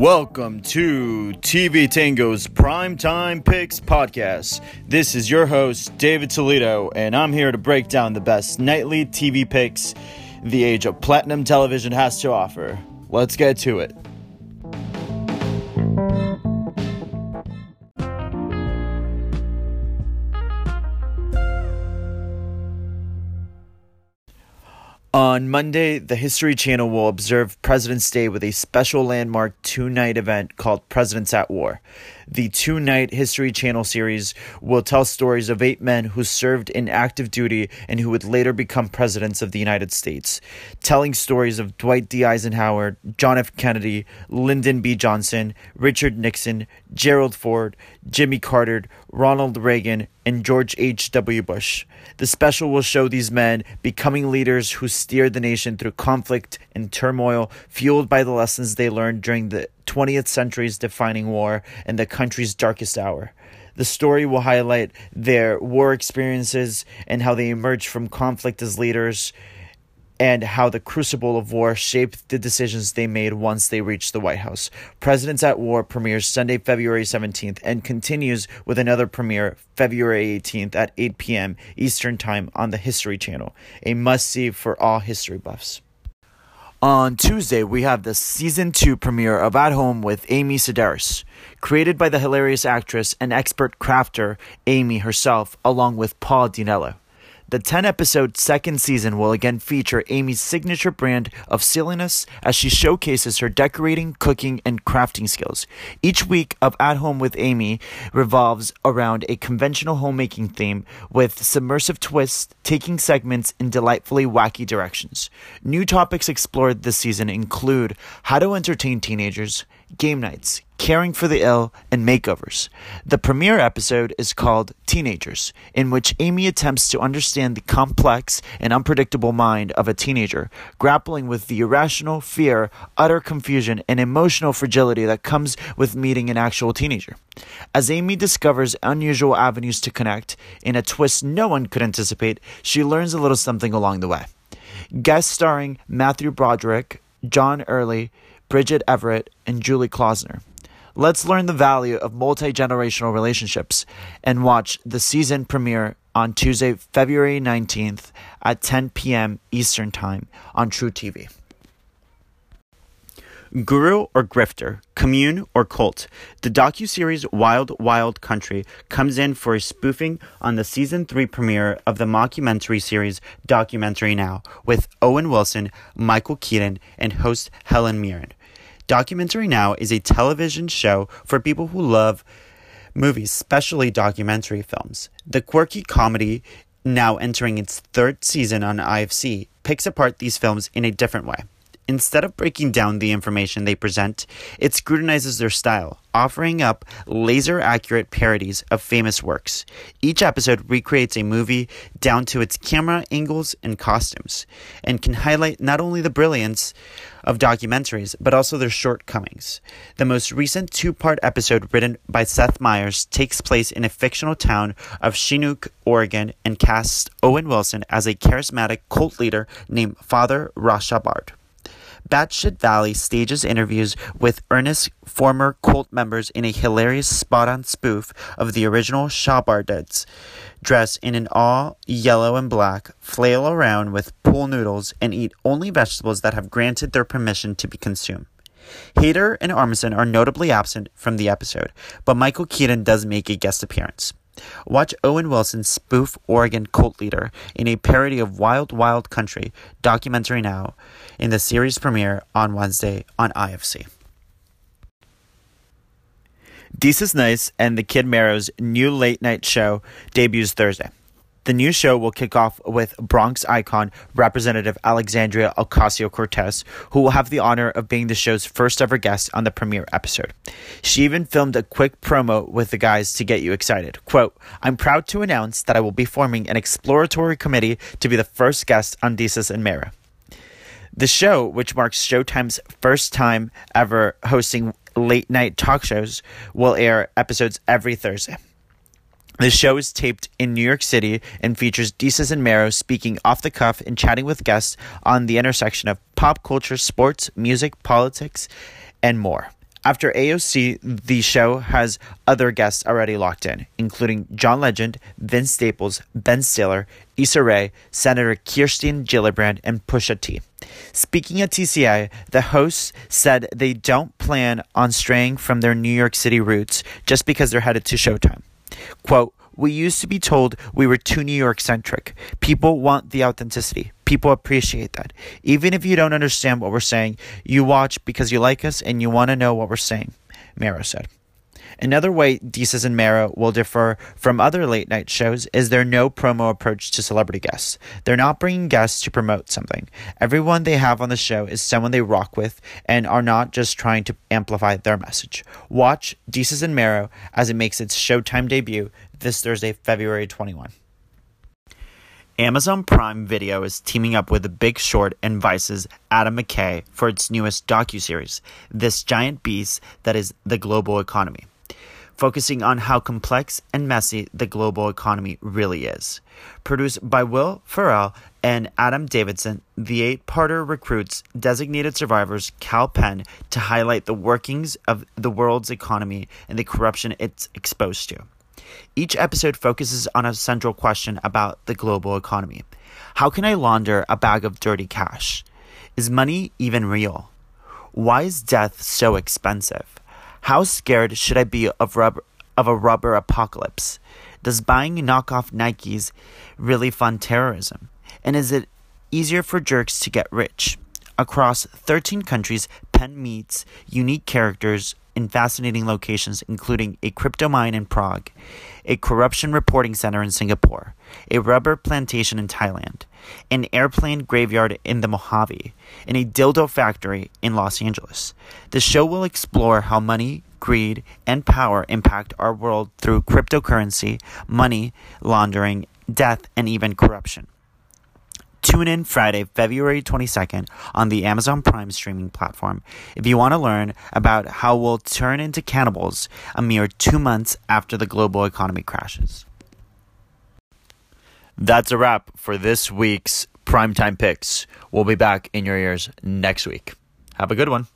Welcome to TV Tango's Primetime Picks podcast. This is your host, David Toledo, and I'm here to break down the best nightly TV picks the age of platinum television has to offer. Let's get to it. On Monday, the History Channel will observe President's Day with a special landmark two night event called Presidents at War. The two night History Channel series will tell stories of eight men who served in active duty and who would later become presidents of the United States, telling stories of Dwight D. Eisenhower, John F. Kennedy, Lyndon B. Johnson, Richard Nixon, Gerald Ford, Jimmy Carter, Ronald Reagan, and George H.W. Bush. The special will show these men becoming leaders who steered the nation through conflict and turmoil, fueled by the lessons they learned during the 20th century's defining war and the country's darkest hour. The story will highlight their war experiences and how they emerged from conflict as leaders and how the crucible of war shaped the decisions they made once they reached the White House. Presidents at War premieres Sunday, February 17th and continues with another premiere February 18th at 8 p.m. Eastern Time on the History Channel, a must see for all history buffs. On Tuesday, we have the season two premiere of At Home with Amy Sedaris, created by the hilarious actress and expert crafter Amy herself, along with Paul Dinello. The 10 episode second season will again feature Amy's signature brand of silliness as she showcases her decorating, cooking, and crafting skills. Each week of At Home with Amy revolves around a conventional homemaking theme with submersive twists, taking segments in delightfully wacky directions. New topics explored this season include how to entertain teenagers, game nights, caring for the ill, and makeovers. The premiere episode is called Teenagers, in which Amy attempts to understand the complex and unpredictable mind of a teenager, grappling with the irrational fear, utter confusion, and emotional fragility that comes with meeting an actual teenager. As Amy discovers unusual avenues to connect, in a twist no one could anticipate, she learns a little something along the way. Guest starring Matthew Broderick, John Early, Bridget Everett, and Julie Klausner. Let's learn the value of multi generational relationships and watch the season premiere on Tuesday, February 19th at 10 p.m. Eastern Time on truTV. Guru or Grifter, Commune or Cult, the docu-series Wild Wild Country comes in for a spoofing on the season 3 premiere of the mockumentary series Documentary Now with Owen Wilson, Michael Keaton, and host Helen Mirren. Documentary Now is a television show for people who love movies, especially documentary films. The quirky comedy, now entering its third season on IFC, picks apart these films in a different way. Instead of breaking down the information they present, it scrutinizes their style, offering up laser accurate parodies of famous works. Each episode recreates a movie down to its camera angles and costumes, and can highlight not only the brilliance of documentaries, but also their shortcomings. The most recent two part episode, written by Seth Meyers, takes place in a fictional town of Chinook, Oregon, and casts Owen Wilson as a charismatic cult leader named Father Rashbard. Batshit Valley stages interviews with earnest former cult members in a hilarious spot on spoof of the original Shabardites, dress in an all yellow and black, flail around with pool noodles, and eat only vegetables that have granted their permission to be consumed. Hader and Armisen are notably absent from the episode, but Michael Keaton does make a guest appearance. Watch Owen Wilson spoof Oregon cult leader in a parody of Wild Wild Country documentary now in the series premiere on Wednesday on IFC. Desus Nice and the Kid Mero's new late night show debuts Thursday. The new show will kick off with Bronx icon Representative Alexandria Ocasio Cortez, who will have the honor of being the show's first ever guest on the premiere episode. She even filmed a quick promo with the guys to get you excited. Quote, I'm proud to announce that I will be forming an exploratory committee to be the first guest on Desus and Mero. The show, which marks Showtime's first time ever hosting late night talk shows, will air episodes every Thursday. The show is taped in New York City and features Desus and Mero speaking off the cuff and chatting with guests on the intersection of pop culture, sports, music, politics, and more. After AOC, the show has other guests already locked in, including John Legend, Vince Staples, Ben Stiller, Issa Rae, Senator Kirsten Gillibrand, and Pusha T. Speaking at TCA, the hosts said they don't plan on straying from their New York City roots just because they're headed to Showtime. Quote, we used to be told we were too New York centric. People want the authenticity. People appreciate that. Even if you don't understand what we're saying, you watch because you like us and you want to know what we're saying, Mero said. Another way Desus and Mero will differ from other late night shows is their no promo approach to celebrity guests. They're not bringing guests to promote something. Everyone they have on the show is someone they rock with and are not just trying to amplify their message. Watch Desus and Mero as it makes its Showtime debut this Thursday, February 21. Amazon Prime Video is teaming up with The Big Short and Vice's Adam McKay for its newest docu-series, This Giant Beast That Is the Global Economy, focusing on how complex and messy the global economy really is. Produced by Will Ferrell and Adam Davidson, the eight-parter recruits designated survivors Kal Penn to highlight the workings of the world's economy and the corruption it's exposed to. Each episode focuses on a central question about the global economy. How can I launder a bag of dirty cash? Is money even real? Why is death so expensive? How scared should I be of rubber, of a rubber apocalypse? Does buying knockoff Nikes really fund terrorism? And is it easier for jerks to get rich? Across 13 countries, Penn meets unique characters in fascinating locations, including a crypto mine in Prague, a corruption reporting center in Singapore, a rubber plantation in Thailand, an airplane graveyard in the Mojave, and a dildo factory in Los Angeles. The show will explore how money, greed, and power impact our world through cryptocurrency, money laundering, death, and even corruption. Tune in Friday, February 22nd on the Amazon Prime streaming platform if you want to learn about how we'll turn into cannibals a mere two months after the global economy crashes. That's a wrap for this week's Primetime Picks. We'll be back in your ears next week. Have a good one.